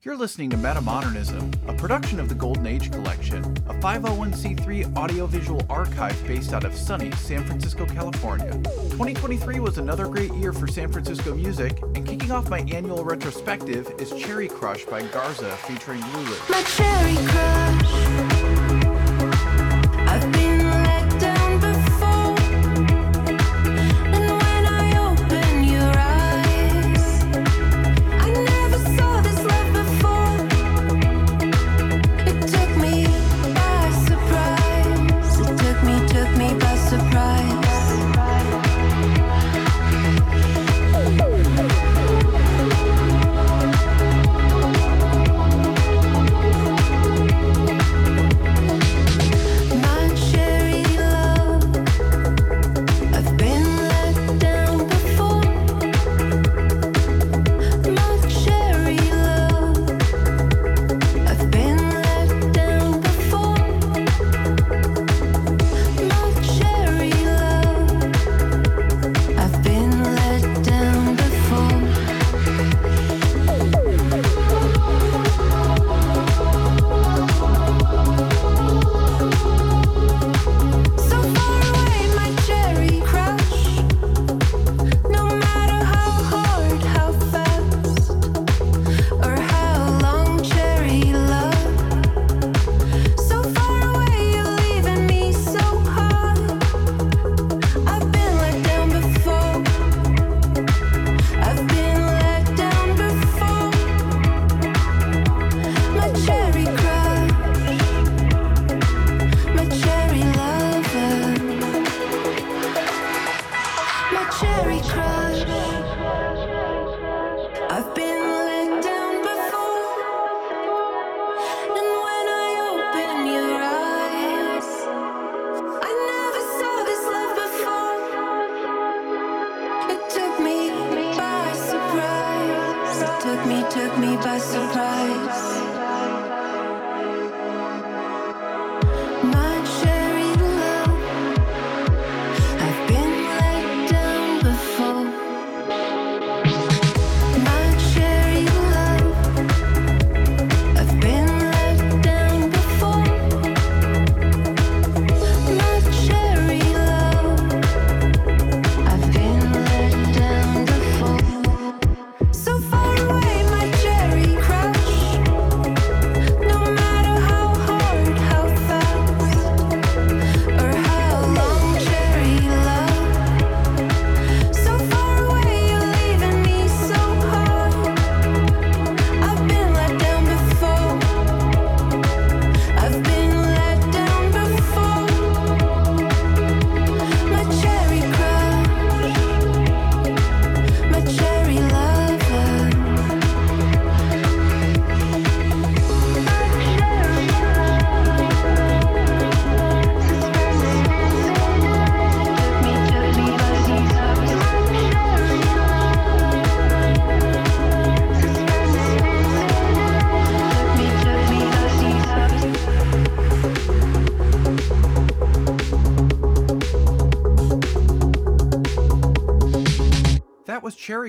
You're listening to Metamodernism, a production of the Golden Age Collection, a 501c3 audiovisual archive based out of sunny San Francisco, California. 2023 was another great year for San Francisco music, and kicking off my annual retrospective is Cherry Crush by Garza featuring Lou Lou.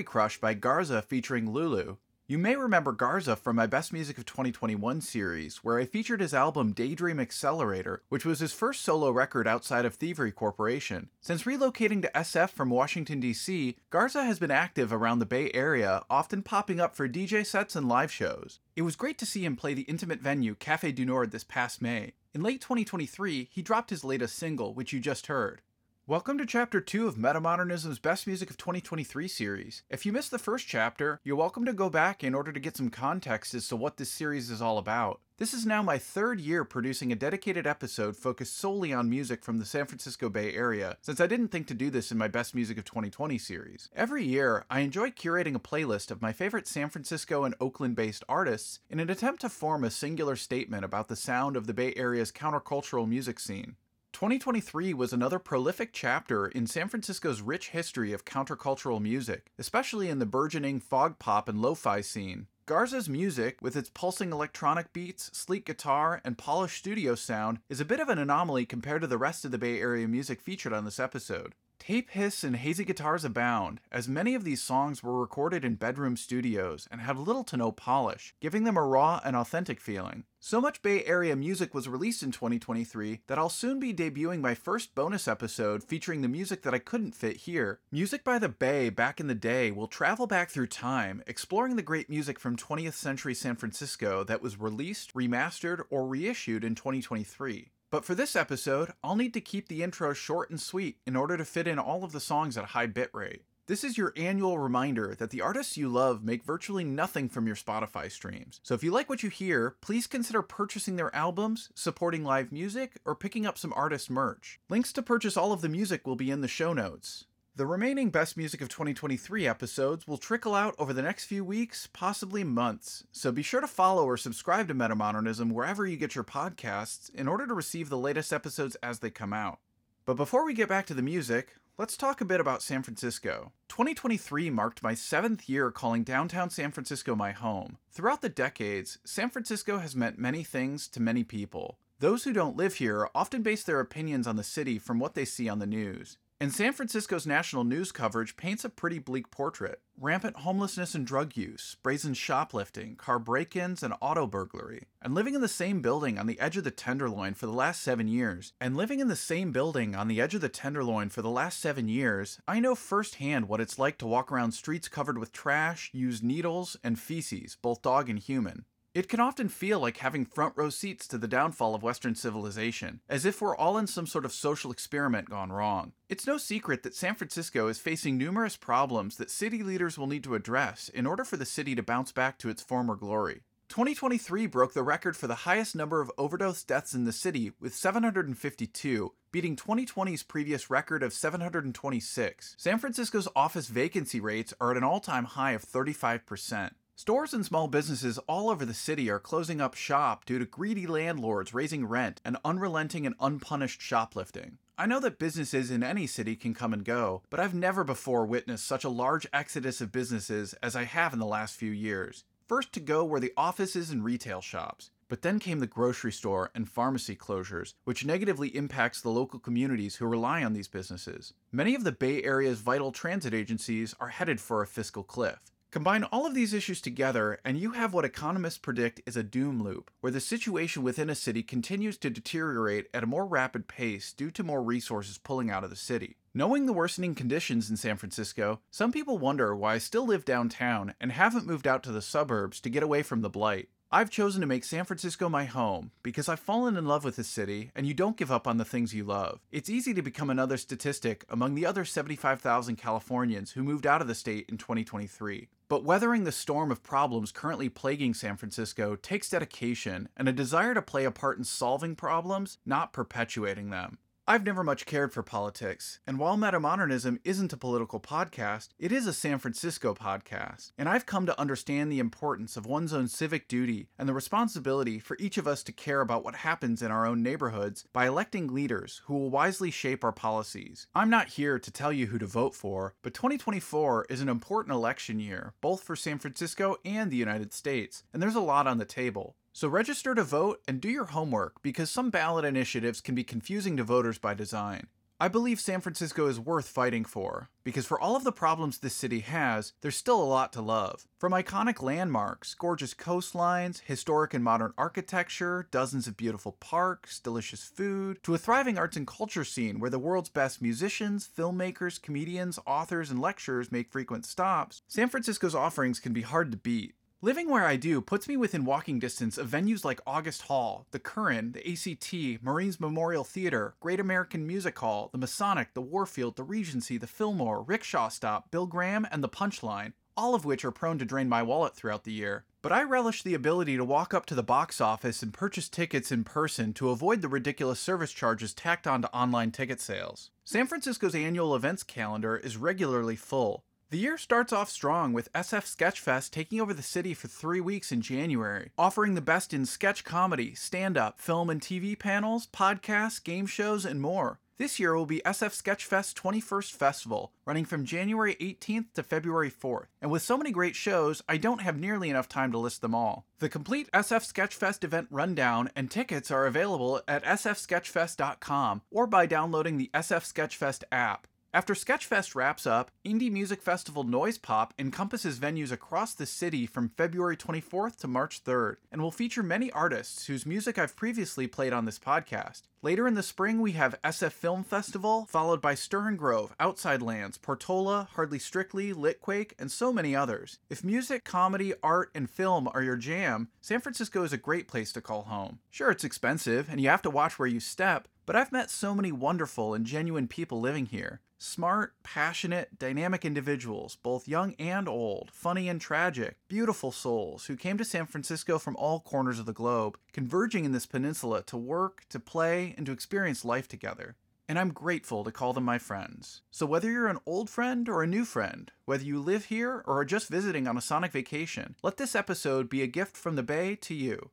Crush by Garza featuring Lou Lou. You may remember Garza from my Best Music of 2021 series, where I featured his album Daydream Accelerator, which was his first solo record outside of Thievery Corporation. Since relocating to SF from Washington, D.C., Garza has been active around the Bay Area, often popping up for DJ sets and live shows. It was great to see him play the intimate venue Cafe du Nord this past May. In late 2023, he dropped his latest single, which you just heard. Welcome to Chapter 2 of Metamodernism's Best Music of 2023 series. If you missed the first chapter, you're welcome to go back in order to get some context as to what this series is all about. This is now my third year producing a dedicated episode focused solely on music from the San Francisco Bay Area, since I didn't think to do this in my Best Music of 2020 series. Every year, I enjoy curating a playlist of my favorite San Francisco and Oakland based artists in an attempt to form a singular statement about the sound of the Bay Area's countercultural music scene. 2023 was another prolific chapter in San Francisco's rich history of countercultural music, especially in the burgeoning fog pop and lo fi scene. Garza's music, with its pulsing electronic beats, sleek guitar, and polished studio sound, is a bit of an anomaly compared to the rest of the Bay Area music featured on this episode. Tape hiss and hazy guitars abound, as many of these songs were recorded in bedroom studios and had little to no polish, giving them a raw and authentic feeling. So much Bay Area music was released in 2023 that I'll soon be debuting my first bonus episode featuring the music that I couldn't fit here. Music by the Bay back in the day will travel back through time, exploring the great music from 20th century San Francisco that was released, remastered, or reissued in 2023. But for this episode, I'll need to keep the intro short and sweet in order to fit in all of the songs at a high bitrate. This is your annual reminder that the artists you love make virtually nothing from your Spotify streams. So if you like what you hear, please consider purchasing their albums, supporting live music, or picking up some artist merch. Links to purchase all of the music will be in the show notes. The remaining Best Music of 2023 episodes will trickle out over the next few weeks, possibly months, so be sure to follow or subscribe to Metamodernism wherever you get your podcasts in order to receive the latest episodes as they come out. But before we get back to the music, let's talk a bit about San Francisco. 2023 marked my seventh year calling downtown San Francisco my home. Throughout the decades, San Francisco has meant many things to many people. Those who don't live here often base their opinions on the city from what they see on the news. And San Francisco's national news coverage paints a pretty bleak portrait. Rampant homelessness and drug use, brazen shoplifting, car break ins, and auto burglary. And living in the same building on the edge of the Tenderloin for the last seven years, and living in the same building on the edge of the Tenderloin for the last seven years, I know firsthand what it's like to walk around streets covered with trash, used needles, and feces, both dog and human. It can often feel like having front row seats to the downfall of Western civilization, as if we're all in some sort of social experiment gone wrong. It's no secret that San Francisco is facing numerous problems that city leaders will need to address in order for the city to bounce back to its former glory. 2023 broke the record for the highest number of overdose deaths in the city with 752, beating 2020's previous record of 726. San Francisco's office vacancy rates are at an all time high of 35%. Stores and small businesses all over the city are closing up shop due to greedy landlords raising rent and unrelenting and unpunished shoplifting. I know that businesses in any city can come and go, but I've never before witnessed such a large exodus of businesses as I have in the last few years. First to go were the offices and retail shops. But then came the grocery store and pharmacy closures, which negatively impacts the local communities who rely on these businesses. Many of the Bay Area's vital transit agencies are headed for a fiscal cliff. Combine all of these issues together, and you have what economists predict is a doom loop, where the situation within a city continues to deteriorate at a more rapid pace due to more resources pulling out of the city. Knowing the worsening conditions in San Francisco, some people wonder why I still live downtown and haven't moved out to the suburbs to get away from the blight. I've chosen to make San Francisco my home because I've fallen in love with the city and you don't give up on the things you love. It's easy to become another statistic among the other 75,000 Californians who moved out of the state in 2023. But weathering the storm of problems currently plaguing San Francisco takes dedication and a desire to play a part in solving problems, not perpetuating them. I've never much cared for politics, and while Metamodernism isn't a political podcast, it is a San Francisco podcast, and I've come to understand the importance of one's own civic duty and the responsibility for each of us to care about what happens in our own neighborhoods by electing leaders who will wisely shape our policies. I'm not here to tell you who to vote for, but 2024 is an important election year, both for San Francisco and the United States, and there's a lot on the table. So register to vote and do your homework because some ballot initiatives can be confusing to voters by design. I believe San Francisco is worth fighting for because for all of the problems this city has, there's still a lot to love. From iconic landmarks, gorgeous coastlines, historic and modern architecture, dozens of beautiful parks, delicious food, to a thriving arts and culture scene where the world's best musicians, filmmakers, comedians, authors, and lecturers make frequent stops, San Francisco's offerings can be hard to beat. Living where I do puts me within walking distance of venues like August Hall, the Curran, the ACT, Marines Memorial Theater, Great American Music Hall, the Masonic, the Warfield, the Regency, the Fillmore, Rickshaw Stop, Bill Graham, and the Punchline, all of which are prone to drain my wallet throughout the year. But I relish the ability to walk up to the box office and purchase tickets in person to avoid the ridiculous service charges tacked onto online ticket sales. San Francisco's annual events calendar is regularly full, the year starts off strong with SF Sketchfest taking over the city for three weeks in January, offering the best in sketch comedy, stand up, film and TV panels, podcasts, game shows, and more. This year will be SF Sketchfest 21st Festival, running from January 18th to February 4th. And with so many great shows, I don't have nearly enough time to list them all. The complete SF Sketchfest event rundown and tickets are available at sfsketchfest.com or by downloading the SF Sketchfest app. After Sketchfest wraps up, Indie Music Festival Noise Pop encompasses venues across the city from February 24th to March 3rd and will feature many artists whose music I've previously played on this podcast. Later in the spring, we have SF Film Festival, followed by Stern Grove, Outside Lands, Portola, Hardly Strictly, Litquake, and so many others. If music, comedy, art, and film are your jam, San Francisco is a great place to call home. Sure, it's expensive, and you have to watch where you step, but I've met so many wonderful and genuine people living here. Smart, passionate, dynamic individuals, both young and old, funny and tragic, beautiful souls who came to San Francisco from all corners of the globe, converging in this peninsula to work, to play, and to experience life together. And I'm grateful to call them my friends. So, whether you're an old friend or a new friend, whether you live here or are just visiting on a sonic vacation, let this episode be a gift from the Bay to you.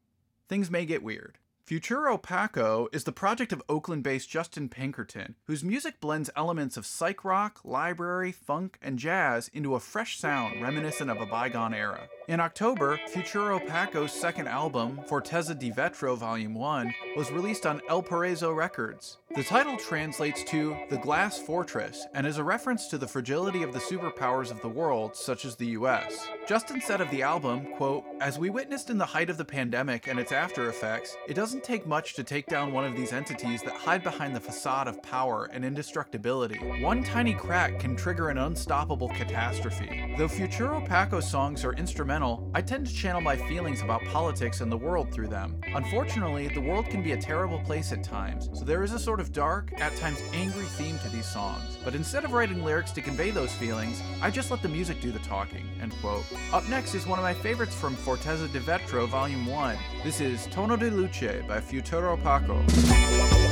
Things may get weird. Futuropaco is the project of Oakland based Justin Pinkerton, whose music blends elements of psych rock, library, funk, and jazz into a fresh sound reminiscent of a bygone era. In October, Futuropaco's second album, Fortezza di Vetro Volume 1, was released on El Paraiso Records. The title translates to The Glass Fortress and is a reference to the fragility of the superpowers of the world, such as the US. Justin said of the album, quote, As we witnessed in the height of the pandemic and its after effects, it doesn't take much to take down one of these entities that hide behind the facade of power and indestructibility. One tiny crack can trigger an unstoppable catastrophe. Though Futuropaco songs are instrumental, I tend to channel my feelings about politics and the world through them. Unfortunately, the world can be a terrible place at times, so there is a sort of dark, at times angry theme to these songs. But instead of writing lyrics to convey those feelings, I just let the music do the talking. End quote. Up next is one of my favorites from Fortezza di Vetro Volume 1. This is Tono di Luce by Futuropaco.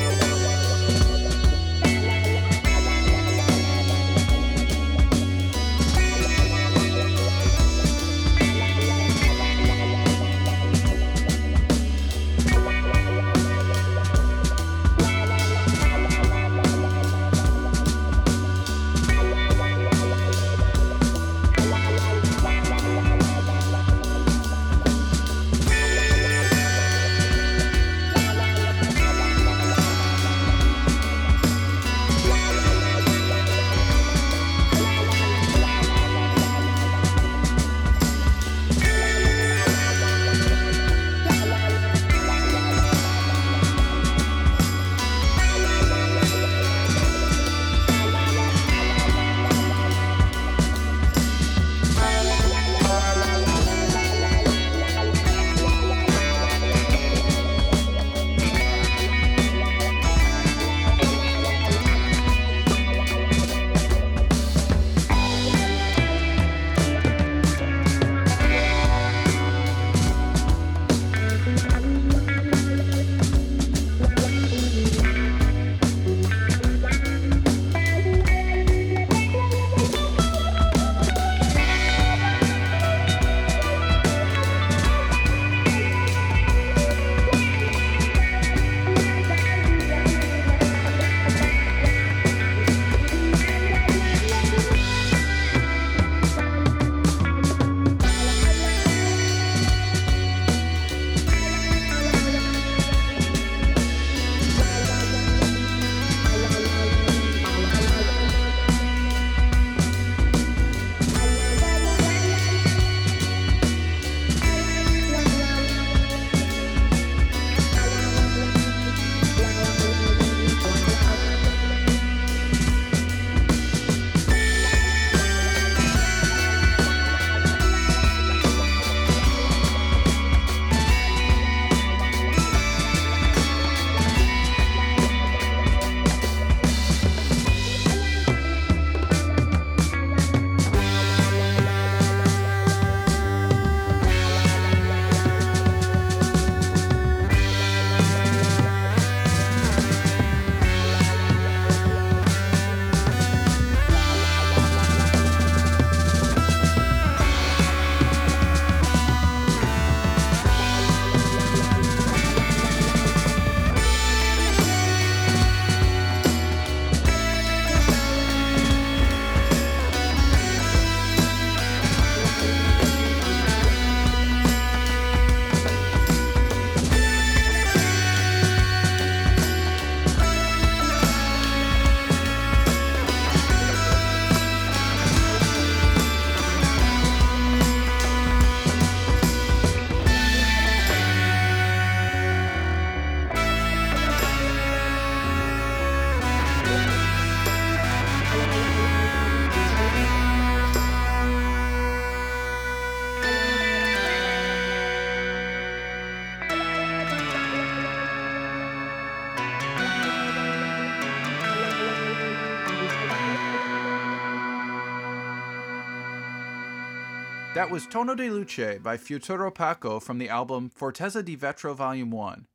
That was Tono di Luce by Futuropaco from the album Fortezza di Vetro Volume 1.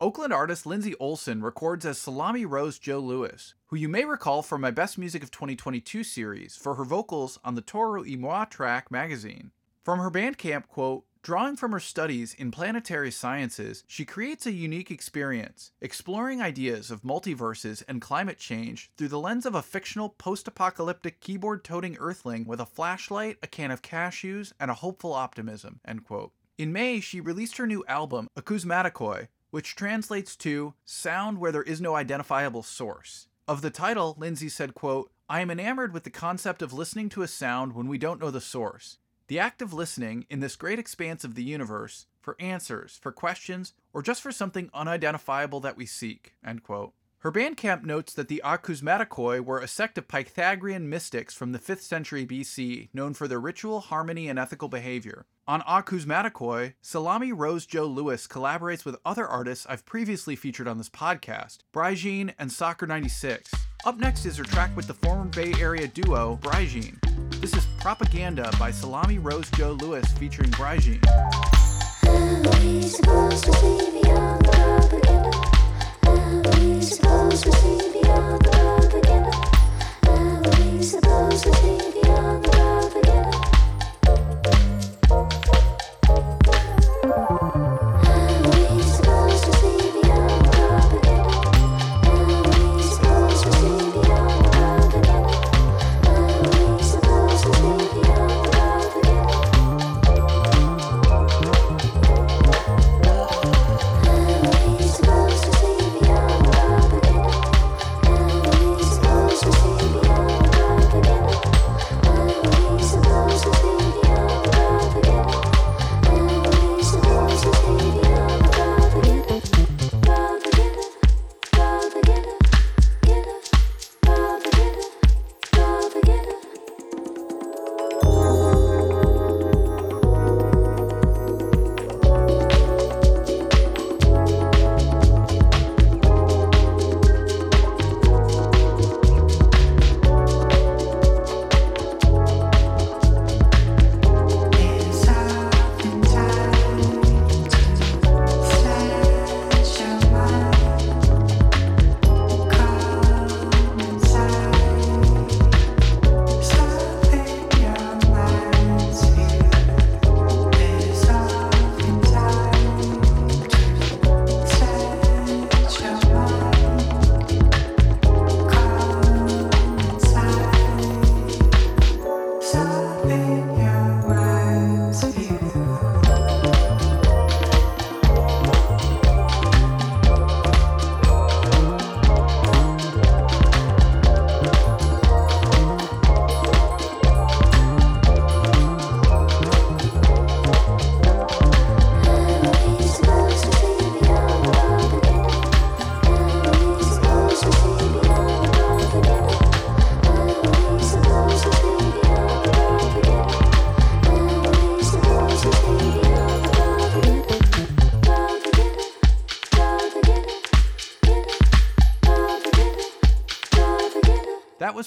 Oakland artist Lindsay Olson records as Salami Rose Joe Louis, who you may recall from my Best Music of 2022 series for her vocals on the Toro y Moi track magazine. From her Bandcamp quote, Drawing from her studies in planetary sciences, she creates a unique experience, exploring ideas of multiverses and climate change through the lens of a fictional post apocalyptic keyboard toting earthling with a flashlight, a can of cashews, and a hopeful optimism. In May, she released her new album, Akousmatikoi, which translates to Sound Where There Is No Identifiable Source. Of the title, Lindsay said, quote, I am enamored with the concept of listening to a sound when we don't know the source. The act of listening in this great expanse of the universe for answers, for questions, or just for something unidentifiable that we seek. End quote. Her Bandcamp notes that the Akousmatikoi were a sect of Pythagorean mystics from the 5th century BC, known for their ritual, harmony, and ethical behavior. On Akousmatikoi, Salami Rose Joe Louis collaborates with other artists I've previously featured on this podcast, Brijean and Soccer 96. Up next is her track with the former Bay Area duo, Brijean. This is Propaganda by Salami Rose Joe Louis featuring Brijean. Supposed to see beyond the world propaganda? Are we supposed to see beyond the propaganda?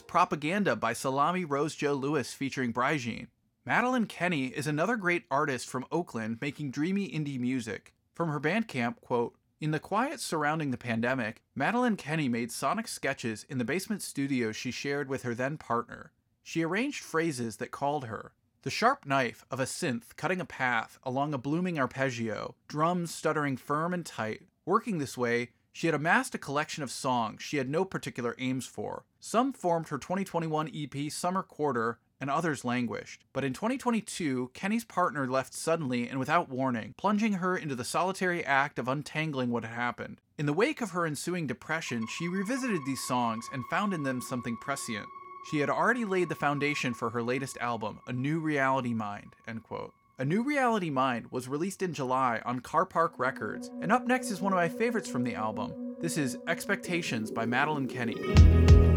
Propaganda by Salami Rose Joe Louis featuring Brijean. Madeline Kenney is another great artist from Oakland making dreamy indie music. From her Bandcamp, quote, In the quiet surrounding the pandemic, Madeline Kenney made sonic sketches in the basement studio she shared with her then partner. She arranged phrases that called her. The sharp knife of a synth cutting a path along a blooming arpeggio, drums stuttering firm and tight. Working this way, she had amassed a collection of songs she had no particular aims for. Some formed her 2021 EP Summer Quarter, and others languished. But in 2022, Kenney's partner left suddenly and without warning, plunging her into the solitary act of untangling what had happened. In the wake of her ensuing depression, she revisited these songs and found in them something prescient. She had already laid the foundation for her latest album, A New Reality Mind. End quote. A New Reality Mind was released in July on Car Park Records, and up next is one of my favorites from the album. This is Expectations by Madeline Kenney.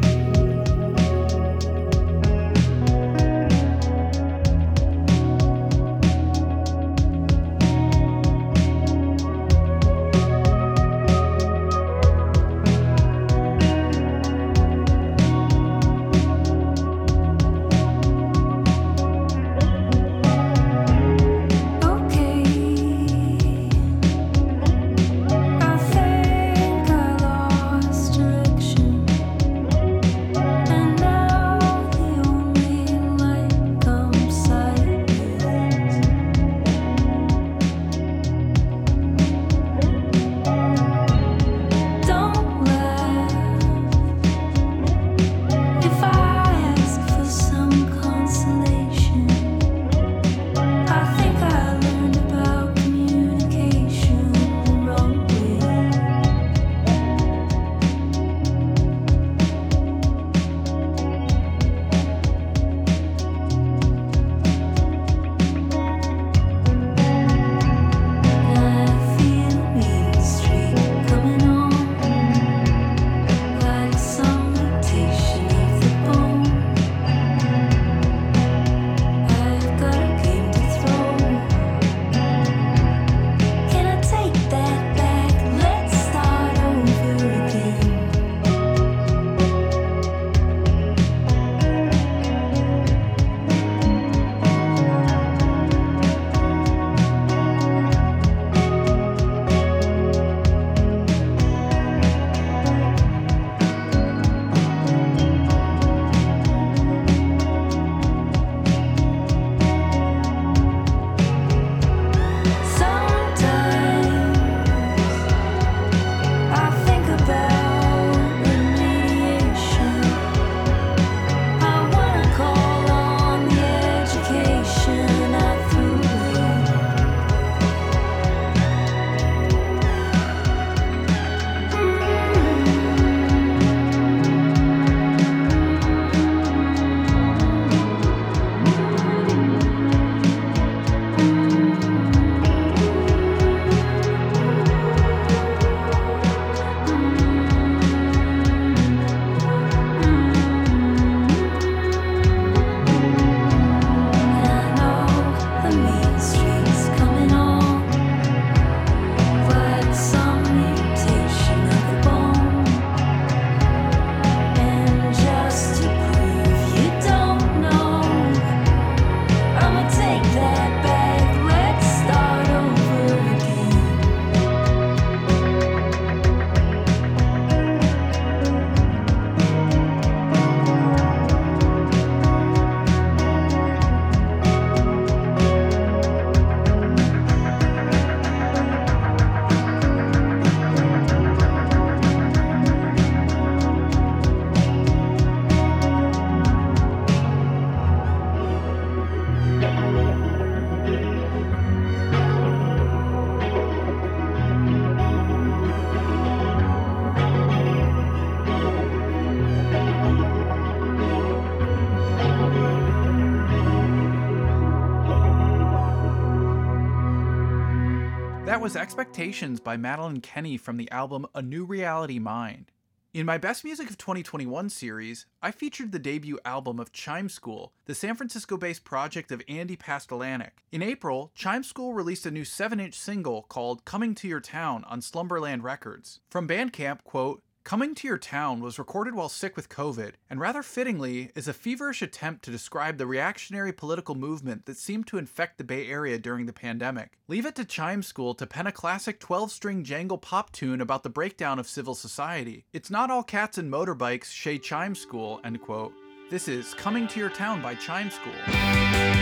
Expectations by Madeline Kenney from the album A New Reality Mind. In my Best Music of 2021 series, I featured the debut album of Chime School, the San Francisco based project of Andy Pastalaniec. In April, Chime School released a new 7 inch single called Coming to Your Town on Slumberland Records. From Bandcamp, quote, Coming to Your Town was recorded while sick with COVID, and rather fittingly is a feverish attempt to describe the reactionary political movement that seemed to infect the Bay Area during the pandemic. Leave it to Chime School to pen a classic 12 string jangle pop tune about the breakdown of civil society. It's not all cats and motorbikes, Shay Chime School, end quote. This is Coming to Your Town by Chime School.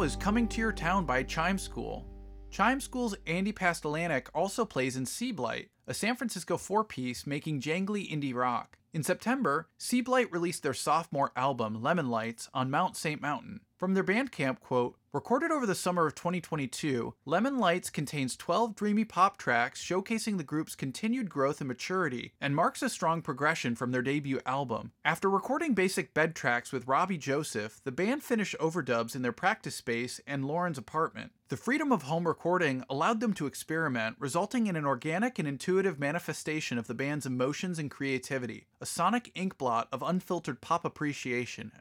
Was Coming to Your Town by Chime School. Chime School's Andy Pastalaniec also plays in Seablite, a San Francisco four piece making jangly indie rock. In September, Seablite released their sophomore album, Lemon Lights, on Mount St. Mountain. From their Bandcamp quote, Recorded over the summer of 2022, Lemon Lights contains 12 dreamy pop tracks showcasing the group's continued growth and maturity, and marks a strong progression from their debut album. After recording basic bed tracks with Robbie Joseph, the band finished overdubs in their practice space and Lauren's apartment. The freedom of home recording allowed them to experiment, resulting in an organic and intuitive manifestation of the band's emotions and creativity, a sonic inkblot of unfiltered pop appreciation.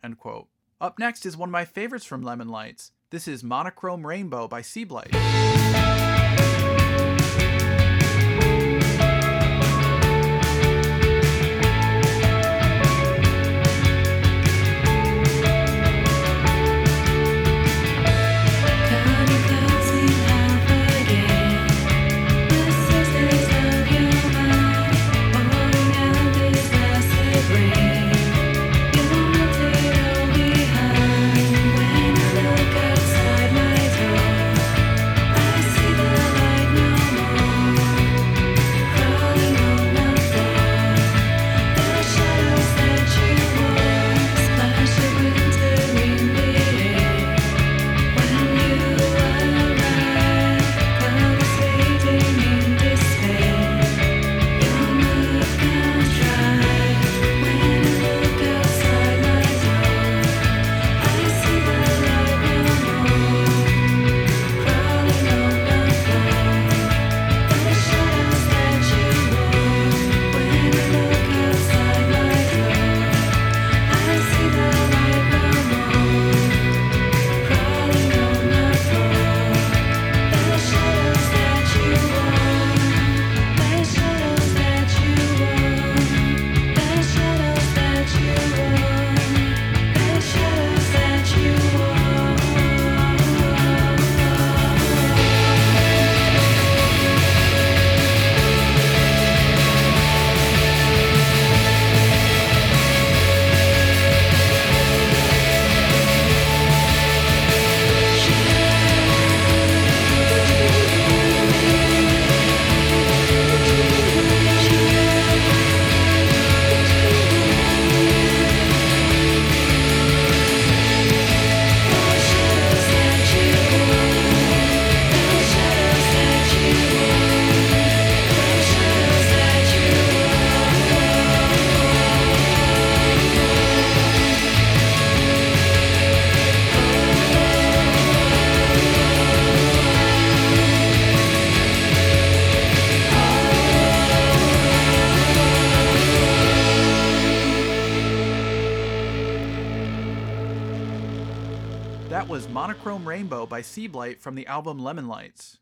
Up next is one of my favorites from Lemon Lights. This is Monochrome Rainbow by Seablite. By Seablite from the album Lemon Lights.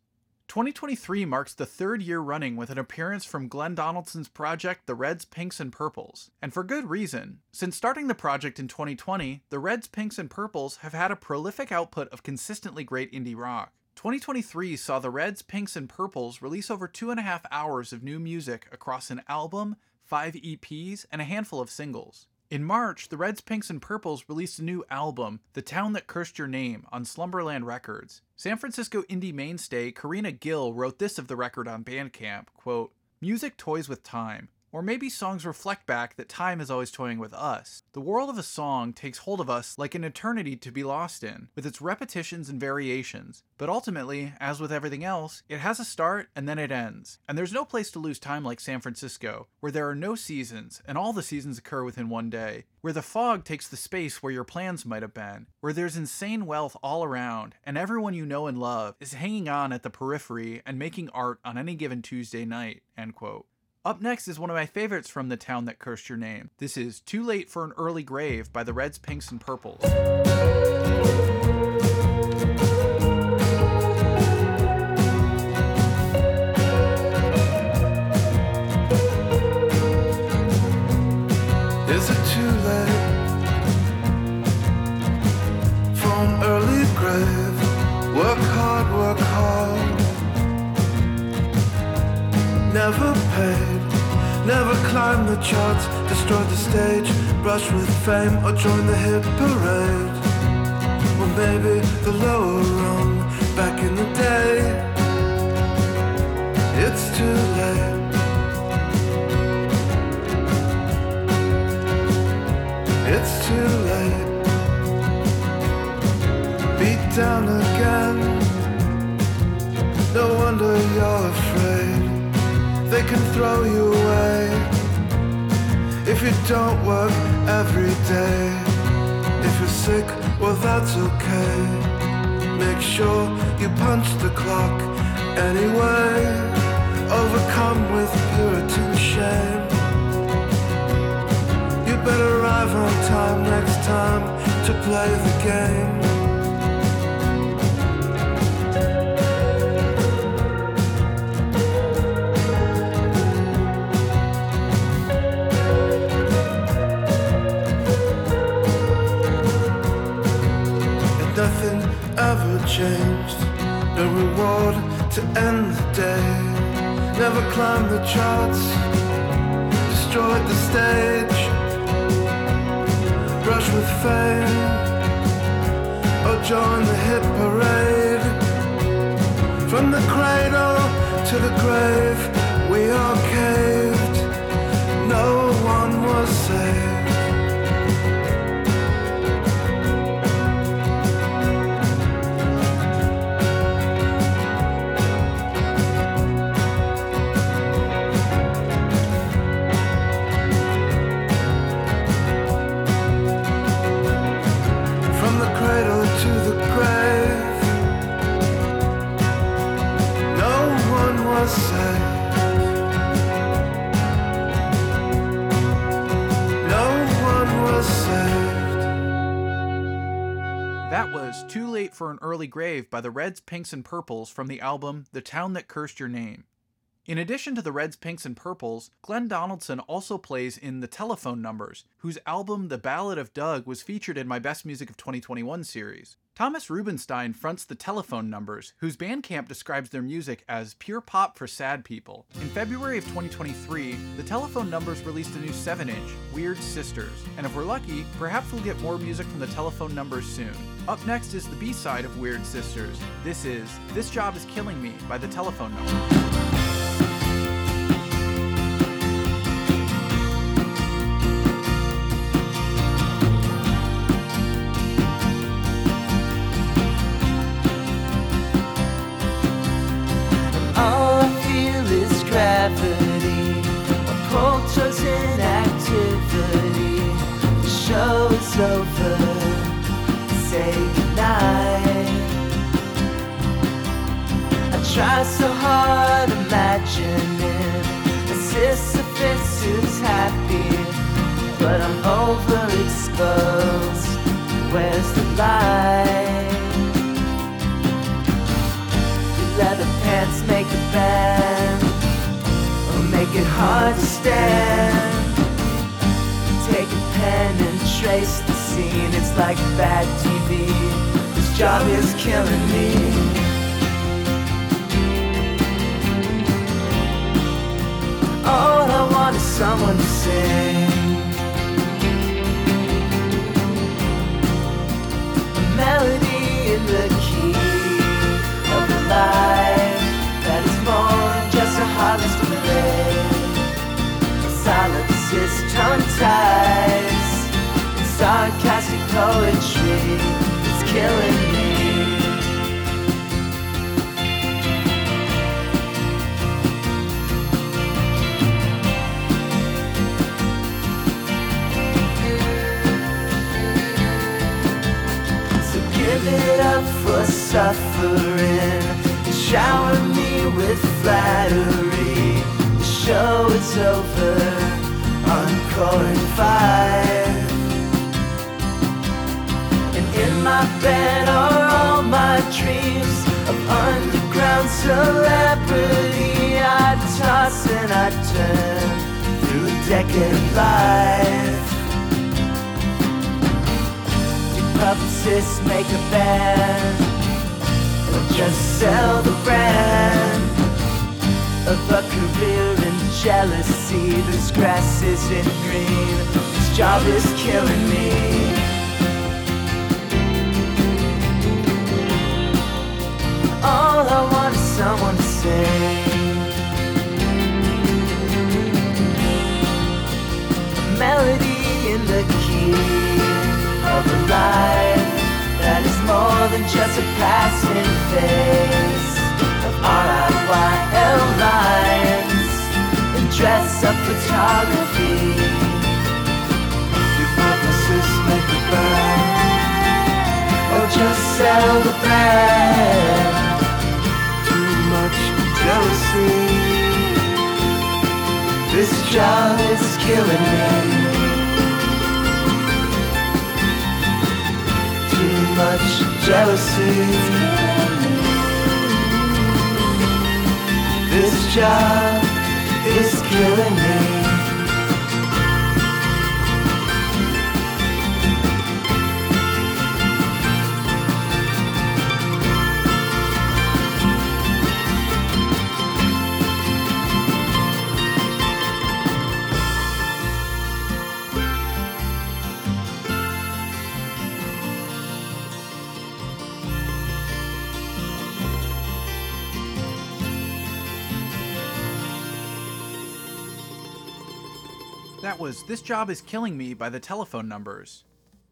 2023 marks the third year running with an appearance from Glenn Donaldson's project, The Reds, Pinks, and Purples. And for good reason. Since starting the project in 2020, the Reds, Pinks, and Purples have had a prolific output of consistently great indie rock. 2023 saw the Reds, Pinks, and Purples release over two and a half hours of new music across an album, five EPs, and a handful of singles. In March, the Reds, Pinks, and Purples released a new album, The Town That Cursed Your Name, on Slumberland Records. San Francisco indie mainstay Karina Gill wrote this of the record on Bandcamp, quote, Music toys with time. Or maybe songs reflect back that time is always toying with us. The world of a song takes hold of us like an eternity to be lost in, with its repetitions and variations. But ultimately, as with everything else, it has a start and then it ends. And there's no place to lose time like San Francisco, where there are no seasons, and all the seasons occur within one day. Where the fog takes the space where your plans might have been. Where there's insane wealth all around, and everyone you know and love is hanging on at the periphery and making art on any given Tuesday night. End quote. Up next is one of my favorites from the town that cursed your name. This is Too Late for an Early Grave by the Reds, Pinks, and Purples. Never climbed the charts, destroyed the stage, brush with fame, or join the hit parade. Or maybe the lower rung back in the day. It's too late. It's too late. Beat down again. No wonder you're afraid. They can throw you away if you don't work every day. If you're sick, well, that's okay. Make sure you punch the clock anyway. Overcome with Puritan shame. You better arrive on time next time to play the game. Changed. No reward to end the day. Never climbed the charts, destroyed the stage. Brush with fame, or join the hit parade. From the cradle to the grave, we all caved. No one was saved. For an Early Grave by the Reds, Pinks, and Purples from the album The Town That Cursed Your Name. In addition to the Reds, Pinks, and Purples, Glenn Donaldson also plays in The Telephone Numbers, whose album The Ballad of Doug was featured in my Best Music of 2021 series. Thomas Rubinstein fronts The Telephone Numbers, whose Bandcamp describes their music as pure pop for sad people. In February of 2023, The Telephone Numbers released a new 7 inch, Weird Sisters, and if we're lucky, perhaps we'll get more music from The Telephone Numbers soon. Up next is the B side of Weird Sisters. This is This Job Is Killing Me by The Telephone Numbers. Gravity. A towards inactivity. The show is over. Say goodnight. I try so hard imagining a Sisyphus who's happy, but I'm overexposed. Where's the light? leather pants make a or make it hard to stand. Take a pen and trace the scene. It's like bad TV. This job is killing me. All I want is someone to sing. A melody in the key of a life Silence is tongue ties, sarcastic poetry is killing me. So give it up for suffering. Shower me with flattery. The show is over. In five. And in my bed are all my dreams of underground celebrity. I toss and I turn through a decade of life. Do publicists make a band? Or just sell the brand of a career jealousy? This grass isn't green. This job is killing me. All I want is someone to sing. A melody in the key of a life that is more than just a passing phase of RIYL lines and dress up photography. Do publicists make a band? Or just sell the brand. Too much jealousy. This job is killing me. Too much jealousy. This job is killing me. This Job Is Killing Me by the telephone numbers.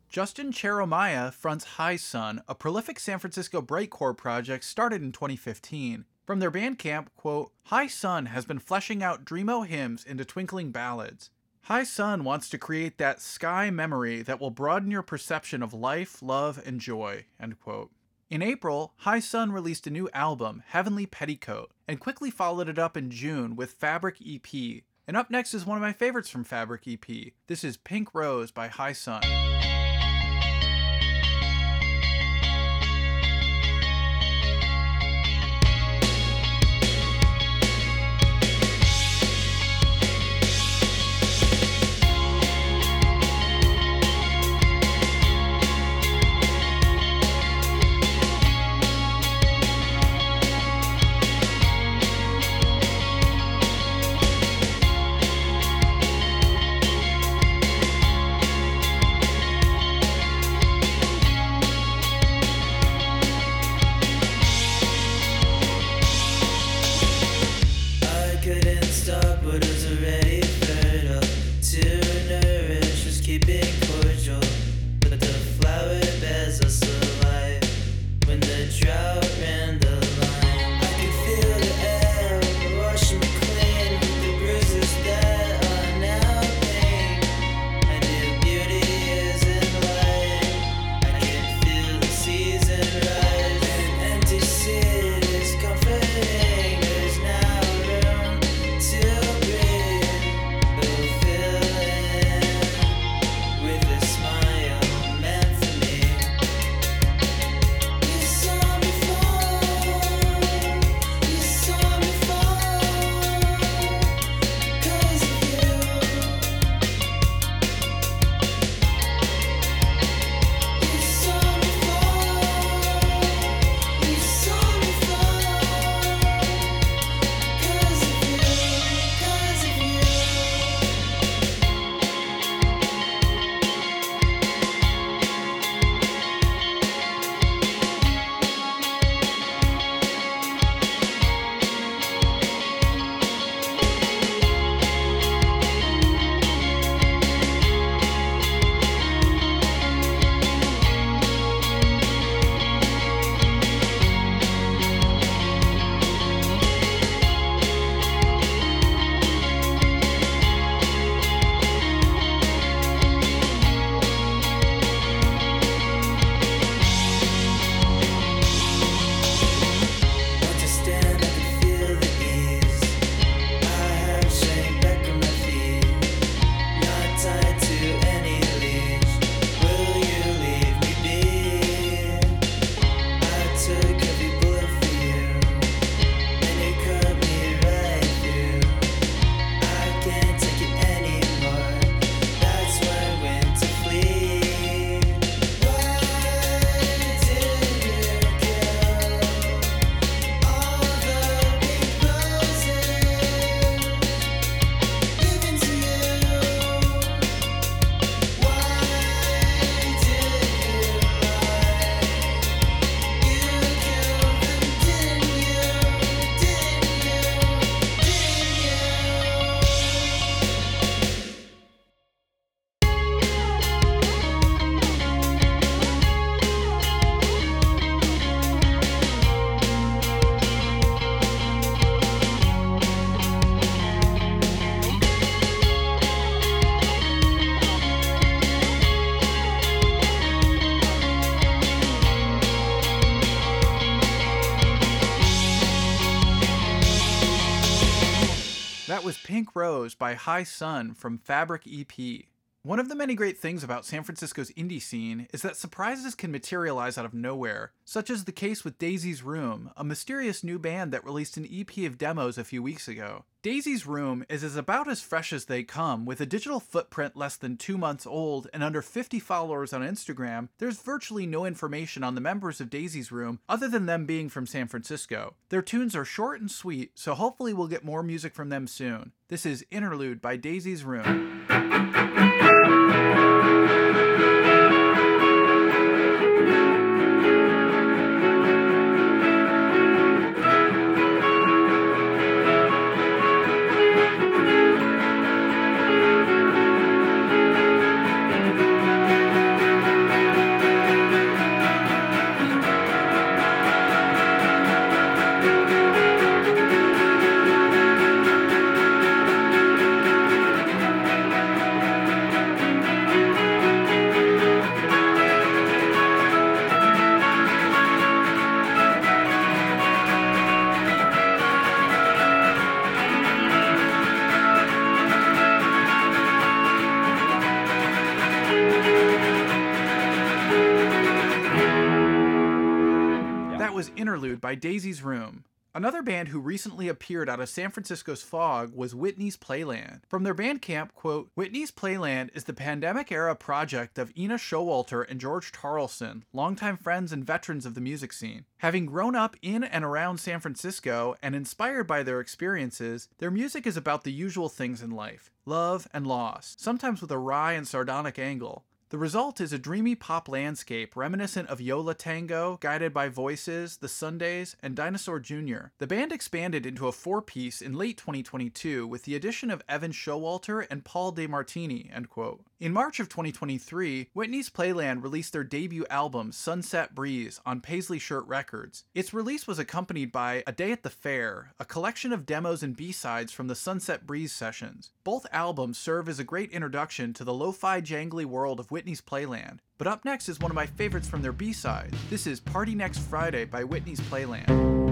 Justin Cheromiah fronts High Sunn, a prolific San Francisco breakcore project started in 2015. From their Bandcamp, quote, High Sunn has been fleshing out dreamo hymns into twinkling ballads. High Sunn wants to create that sky memory that will broaden your perception of life, love, and joy, end quote. In April, High Sunn released a new album, Heavenly Petticoat, and quickly followed it up in June with Fabric EP. And up next is one of my favorites from Fabric EP. This is Pink Rose by High Sunn. By High Sunn from Fabric EP. One of the many great things about San Francisco's indie scene is that surprises can materialize out of nowhere, such as the case with Daisy's Room, a mysterious new band that released an EP of demos a few weeks ago. Daisy's Room is as about as fresh as they come, with a digital footprint less than two months old and under 50 followers on Instagram. There's virtually no information on the members of Daisy's Room other than them being from San Francisco. Their tunes are short and sweet, so hopefully we'll get more music from them soon. This is Interlude by Daisy's Room. Interlude by Daisy's Room. Another band who recently appeared out of San Francisco's fog was Whitney's Playland. From their Bandcamp, quote, Whitney's Playland is the pandemic era project of Ina Showalter and George Tarleson, longtime friends and veterans of the music scene. Having grown up in and around San Francisco and inspired by their experiences, their music is about the usual things in life love and loss, sometimes with a wry and sardonic angle. The result is a dreamy pop landscape reminiscent of Yo La Tengo, Guided by Voices, The Sundays, and Dinosaur Jr. The band expanded into a four piece in late 2022 with the addition of Evan Showalter and Paul DeMartini. End quote. In March of 2023, Whitney's Playland released their debut album, Sunset Breeze, on Paisley Shirt Records. Its release was accompanied by A Day at the Fair, a collection of demos and B sides from the Sunset Breeze sessions. Both albums serve as a great introduction to the lo fi jangly world of Whitney's Playland. But up next is one of my favorites from their B side. This is Party Next Friday by Whitney's Playland.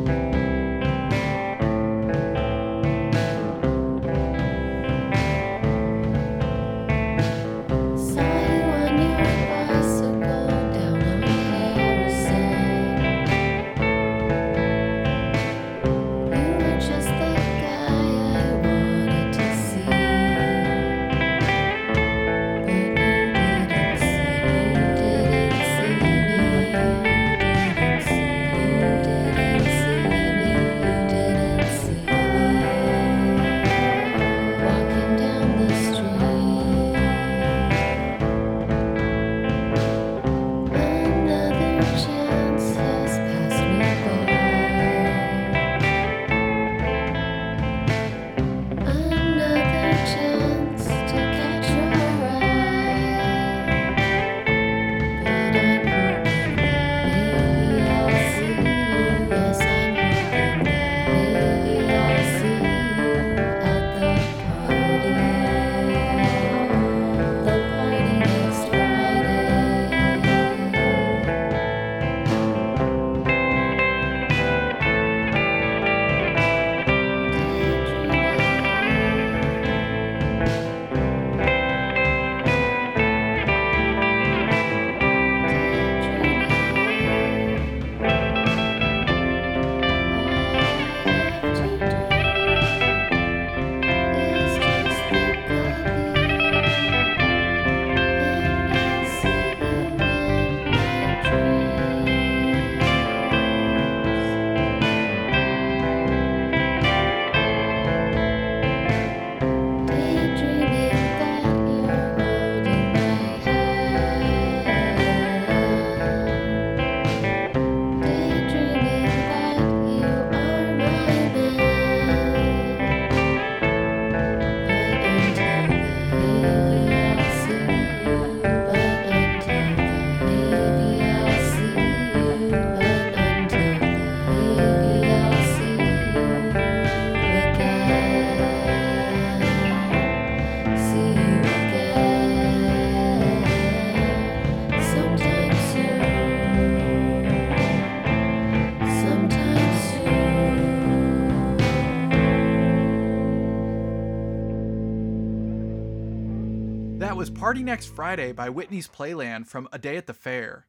Party Next Friday by Whitney's Playland from A Day at the Fair.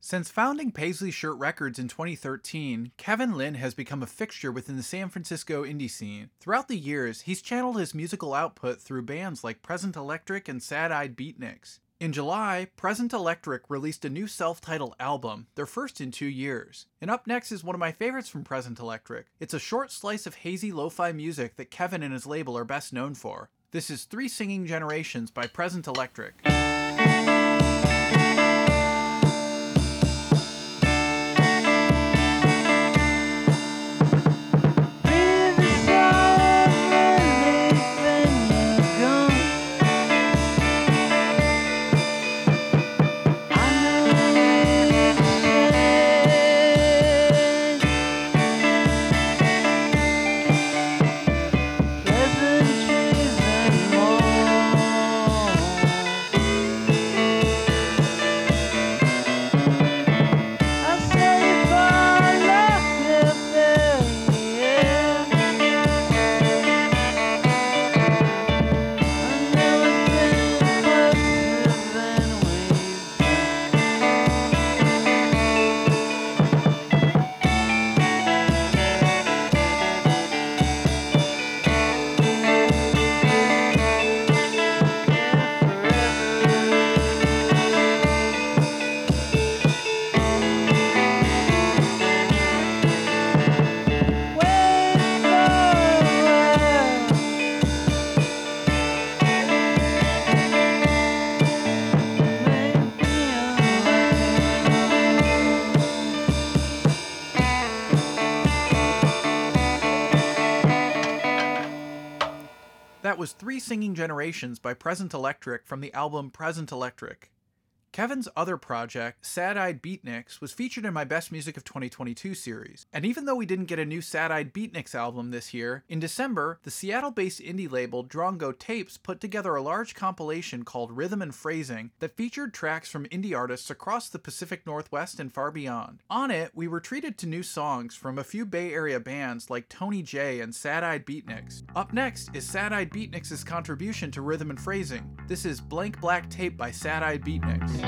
Since founding Paisley Shirt Records in 2013, Kevin Linn has become a fixture within the San Francisco indie scene. Throughout the years, he's channeled his musical output through bands like Present Electric and Sad Eyed Beatniks. In July, Present Electric released a new self titled album, their first in two years. And up next is one of my favorites from Present Electric. It's a short slice of hazy lo fi music that Kevin and his label are best known for. This is Three Singing Generations by Present Electric. Three Singing Generations by Present Electric from the album Present Electric. Kevin's other project, Sad Eyed Beatniks, was featured in my Best Music of 2022 series. And even though we didn't get a new Sad Eyed Beatniks album this year, in December, the Seattle based indie label Drongo Tapes put together a large compilation called Rhythm and Phrasing that featured tracks from indie artists across the Pacific Northwest and far beyond. On it, we were treated to new songs from a few Bay Area bands like Tony Jay and Sad Eyed Beatniks. Up next is Sad Eyed Beatniks' contribution to rhythm and phrasing. This is Blank Black Tape by Sad Eyed Beatniks.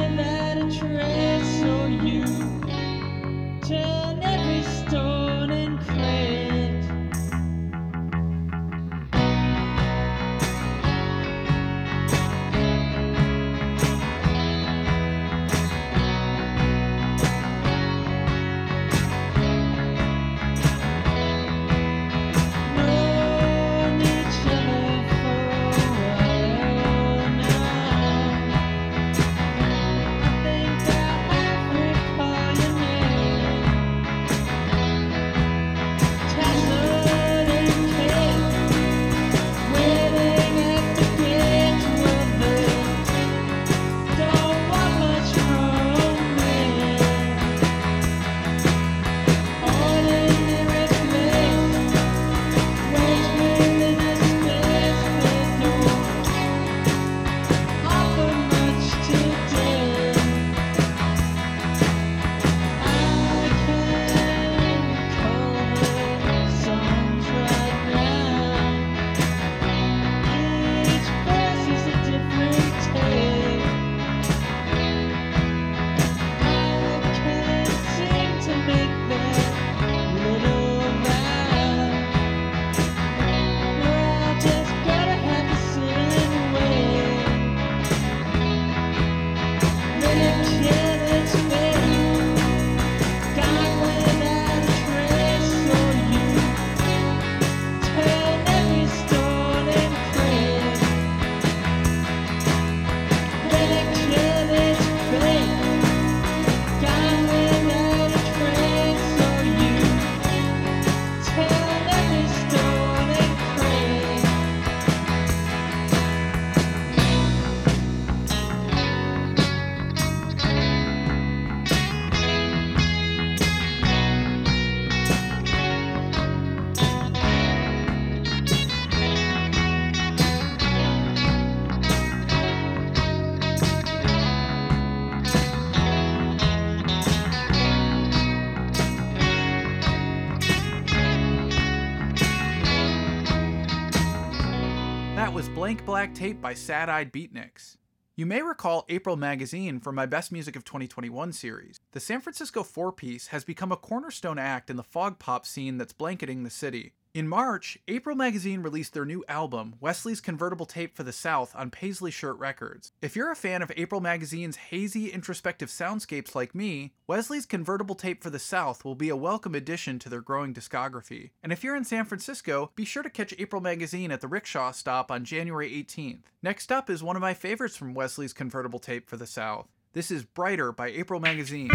Tape by Sad Eyed Beatniks. You may recall April Magazine from my Best Music of 2021 series. The San Francisco four piece has become a cornerstone act in the fog pop scene that's blanketing the city. In March, April Magazine released their new album, Wesley's Convertible Tape for the South, on Paisley Shirt Records. If you're a fan of April Magazine's hazy, introspective soundscapes like me, Wesley's Convertible Tape for the South will be a welcome addition to their growing discography. And if you're in San Francisco, be sure to catch April Magazine at the Rickshaw stop on January 18th. Next up is one of my favorites from Wesley's Convertible Tape for the South. This is Brighter by April Magazine.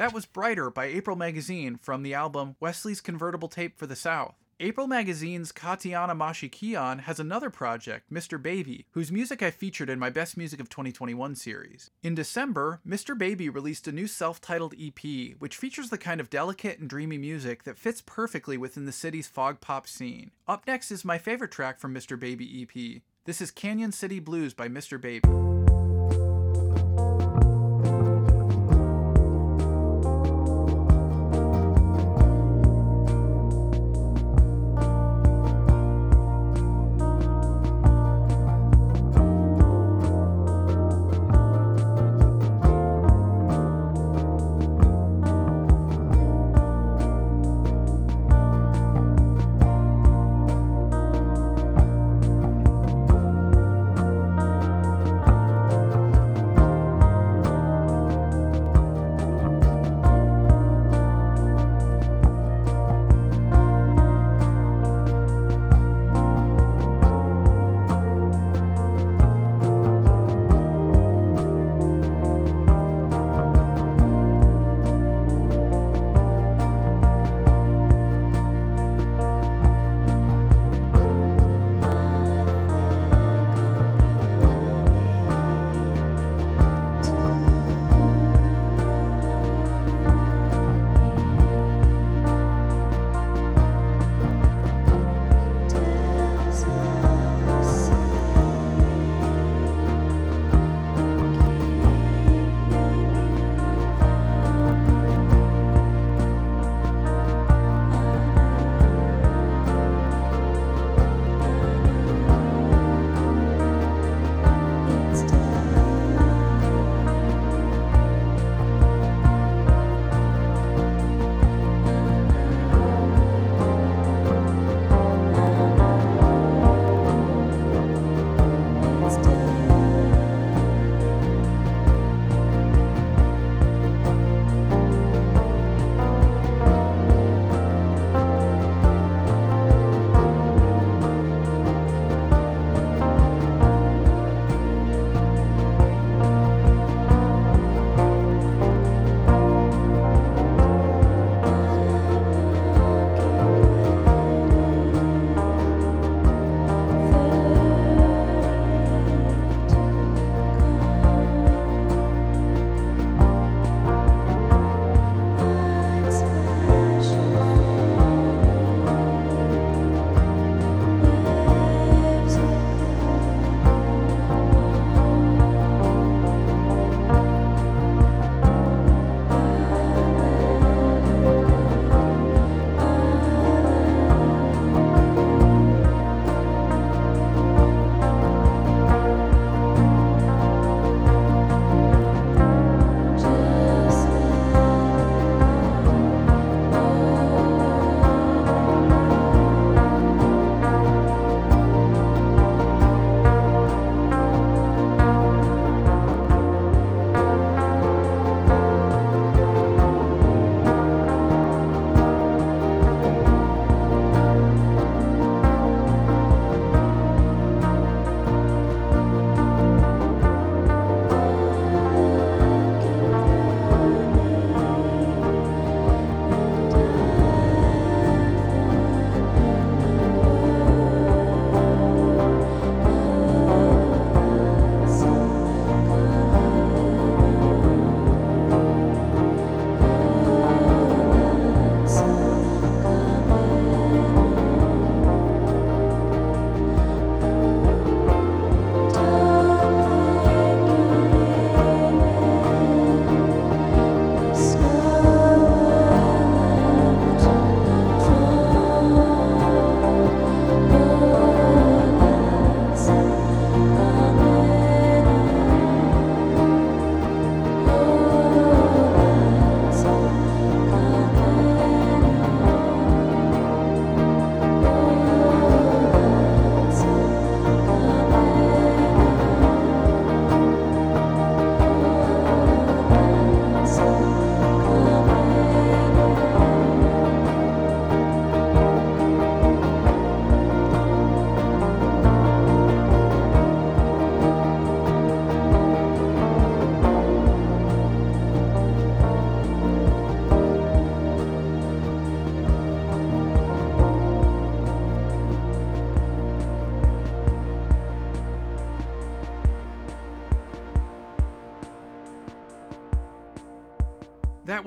That was Brighter by April Magazine from the album Wesley's Convertible Tape for the South. April Magazine's Katiana Mashikian has another project, Mr. Baby, whose music I featured in my Best Music of 2021 series. In December, Mr. Baby released a new self titled EP, which features the kind of delicate and dreamy music that fits perfectly within the city's fog pop scene. Up next is my favorite track from Mr. Baby EP. This is Canyon City Blues by Mr. Baby.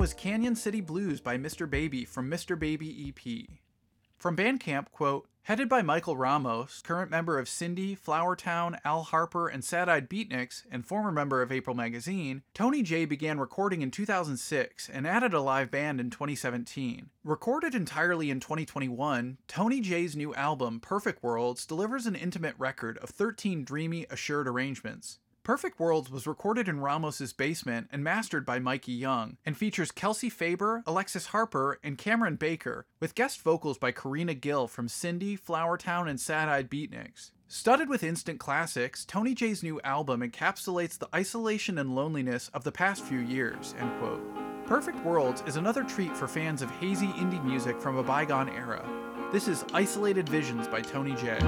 Was Canyon City Blues by Mr. Baby from Mr. Baby EP. From Bandcamp, quote, headed by Michael Ramos, current member of Cindy, Flowertown, Al Harper, and Sad Eyed Beatniks, and former member of April Magazine, Tony Jay began recording in 2006 and added a live band in 2017. Recorded entirely in 2021, Tony Jay's new album, Perfect Worlds, delivers an intimate record of 13 dreamy, assured arrangements. Perfect Worlds was recorded in Ramos's basement and mastered by Mikey Young, and features Kelsey Faber, Alexis Harper, and Cameron Baker, with guest vocals by Karina Gill from Cindy, Flowertown, and Sad Eyed Beatniks. Studded with instant classics, Tony Jay's new album encapsulates the isolation and loneliness of the past few years. End quote. Perfect Worlds is another treat for fans of hazy indie music from a bygone era. This is Isolated Visions by Tony Jay.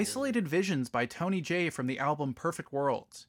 Isolated Visions by Tony Jay from the album Perfect Worlds.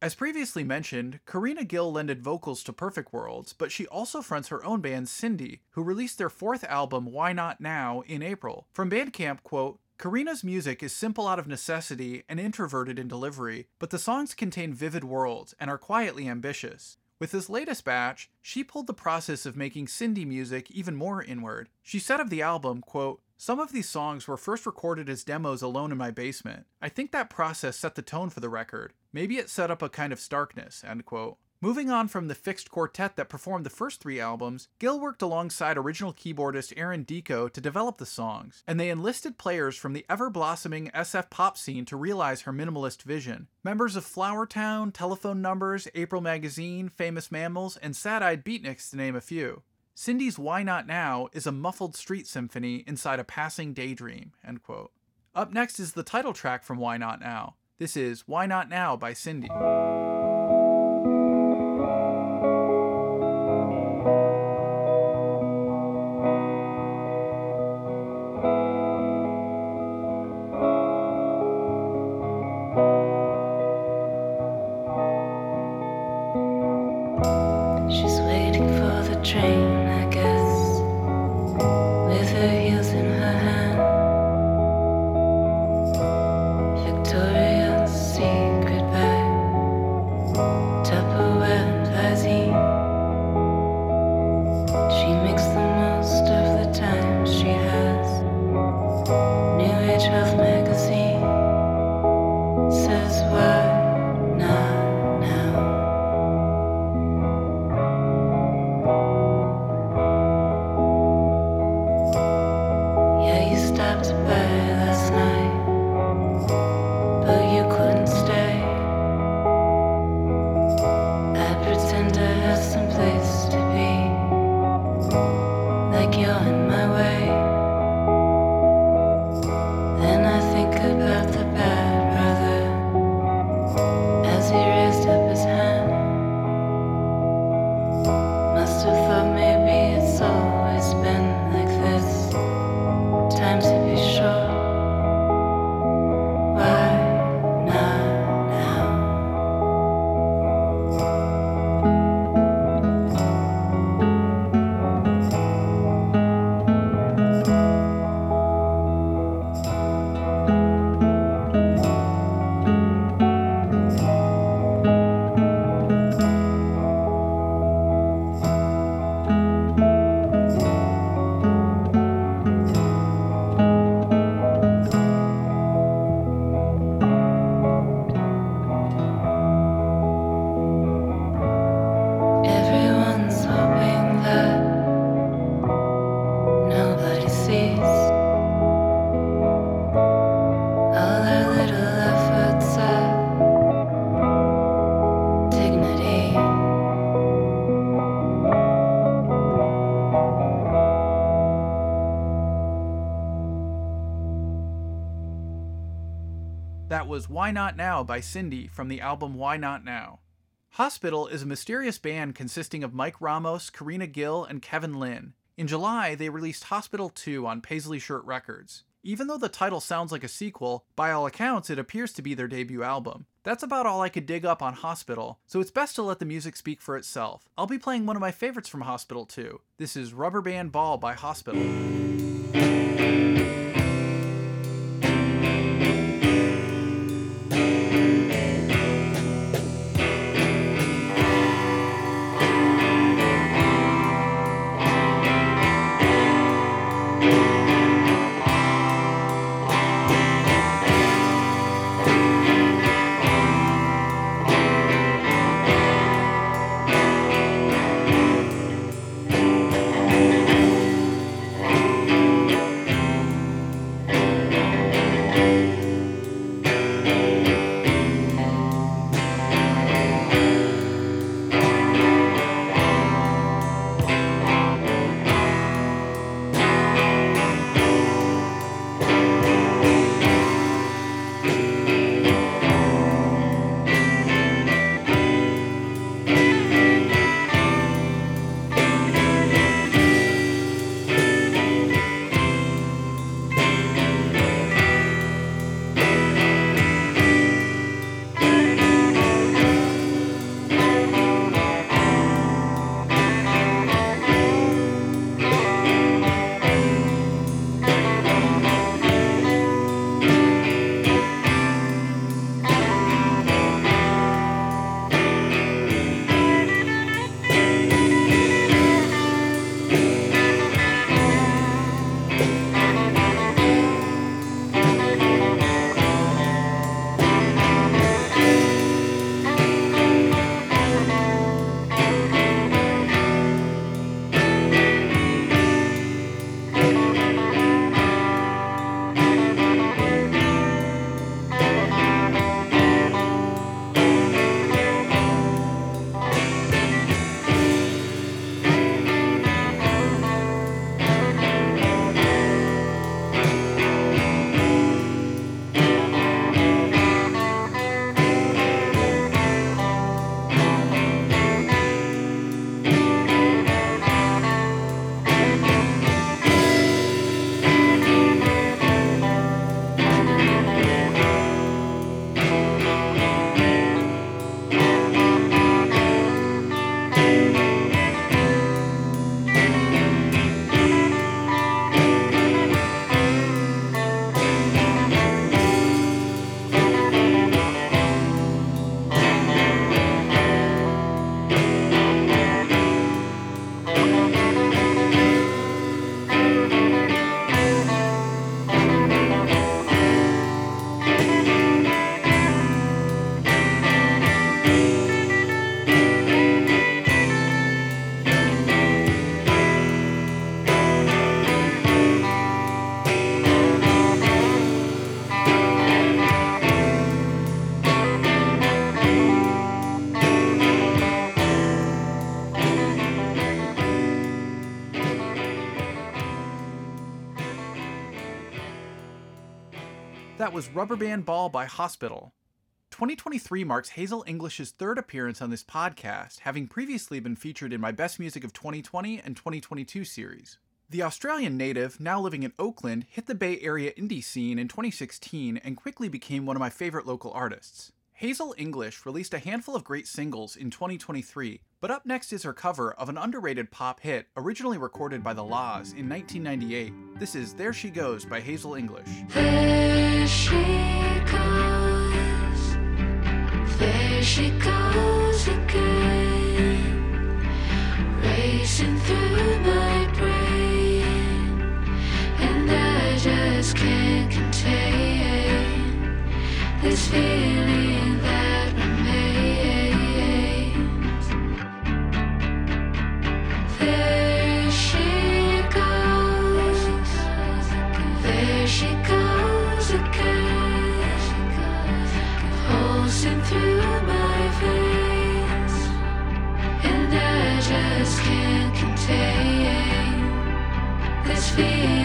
As previously mentioned, Karina Gill lended vocals to Perfect Worlds, but she also fronts her own band Cindy, who released their fourth album Why Not Now in April. From Bandcamp, quote, Karina's music is simple out of necessity and introverted in delivery, but the songs contain vivid worlds and are quietly ambitious. With this latest batch, she pulled the process of making Cindy music even more inward. She said of the album, quote, some of these songs were first recorded as demos alone in my basement. I think that process set the tone for the record. Maybe it set up a kind of starkness, end quote. Moving on from the fixed quartet that performed the first three albums, Gill worked alongside original keyboardist Aaron Deco to develop the songs, and they enlisted players from the ever blossoming SF pop scene to realize her minimalist vision. Members of Flowertown, Telephone Numbers, April Magazine, Famous Mammals, and Sad Eyed Beatniks, to name a few. Cindy's Why Not Now is a muffled street symphony inside a passing daydream. End quote. Up next is the title track from Why Not Now. This is Why Not Now by Cindy. Was Why Not Now by Cindy from the album Why Not Now. Hospital is a mysterious band consisting of Mike Ramos, Karina Gill, and Kevin Linn. In July, they released Hospital 2 on Paisley Shirt Records. Even though the title sounds like a sequel, by all accounts, it appears to be their debut album. That's about all I could dig up on Hospital, so it's best to let the music speak for itself. I'll be playing one of my favorites from Hospital 2. This is Rubber Band Ball by Hospital. Was Rubber Band Ball by Hospital. 2023 marks Hazel English's third appearance on this podcast, having previously been featured in my Best Music of 2020 and 2022 series. The Australian native, now living in Oakland, hit the Bay Area indie scene in 2016 and quickly became one of my favorite local artists. Hazel English released a handful of great singles in 2023, but up next is her cover of an underrated pop hit originally recorded by The La's in 1998. This is There She Goes by Hazel English. There she goes, there she goes again, racing through my brain, and I just can't contain this feeling just can't contain this feeling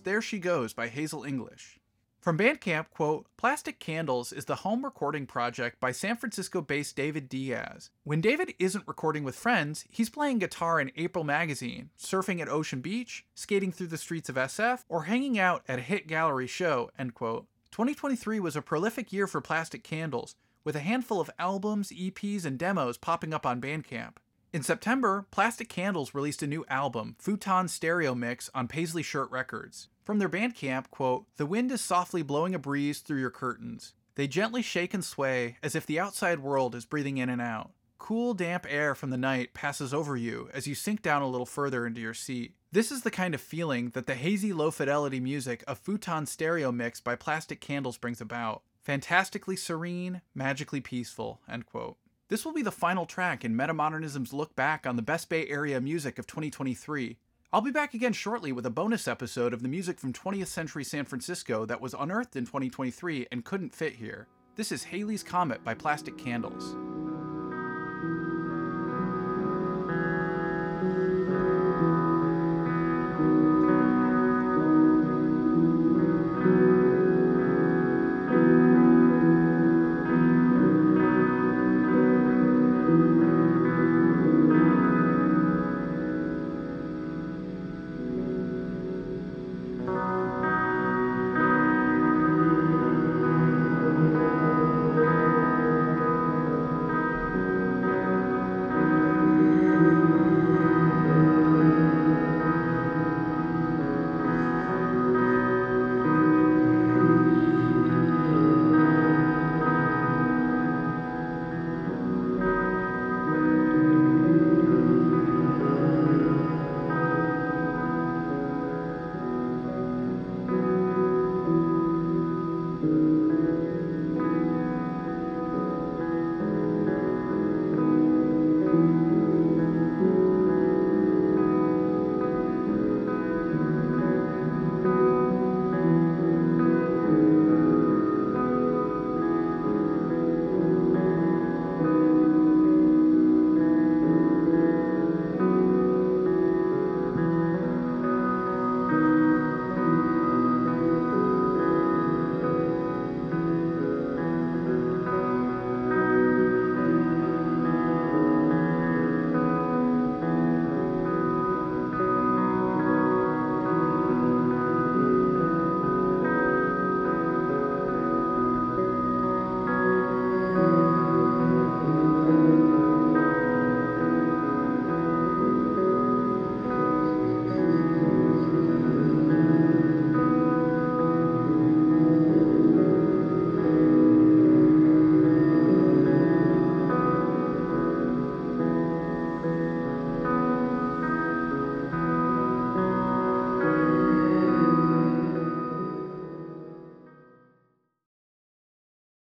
There She Goes by Hazel English. From Bandcamp, quote, Plastic Candles is the home recording project by San Francisco based David Diaz. When David isn't recording with friends, he's playing guitar in April Magazine, surfing at Ocean Beach, skating through the streets of SF, or hanging out at a hit gallery show, end quote. 2023 was a prolific year for Plastic Candles, with a handful of albums, EPs, and demos popping up on Bandcamp. In September, Plastic Candles released a new album, Futon Stereo Mix, on Paisley Shirt Records. From their Bandcamp, quote, The wind is softly blowing a breeze through your curtains. They gently shake and sway as if the outside world is breathing in and out. Cool, damp air from the night passes over you as you sink down a little further into your seat. This is the kind of feeling that the hazy, low fidelity music of Futon Stereo Mix by Plastic Candles brings about. Fantastically serene, magically peaceful, end quote. This will be the final track in Metamodernism's look back on the best Bay Area music of 2023. I'll be back again shortly with a bonus episode of the music from 20th century San Francisco that was unearthed in 2023 and couldn't fit here. This is Haley's Comet by Plastic Candles.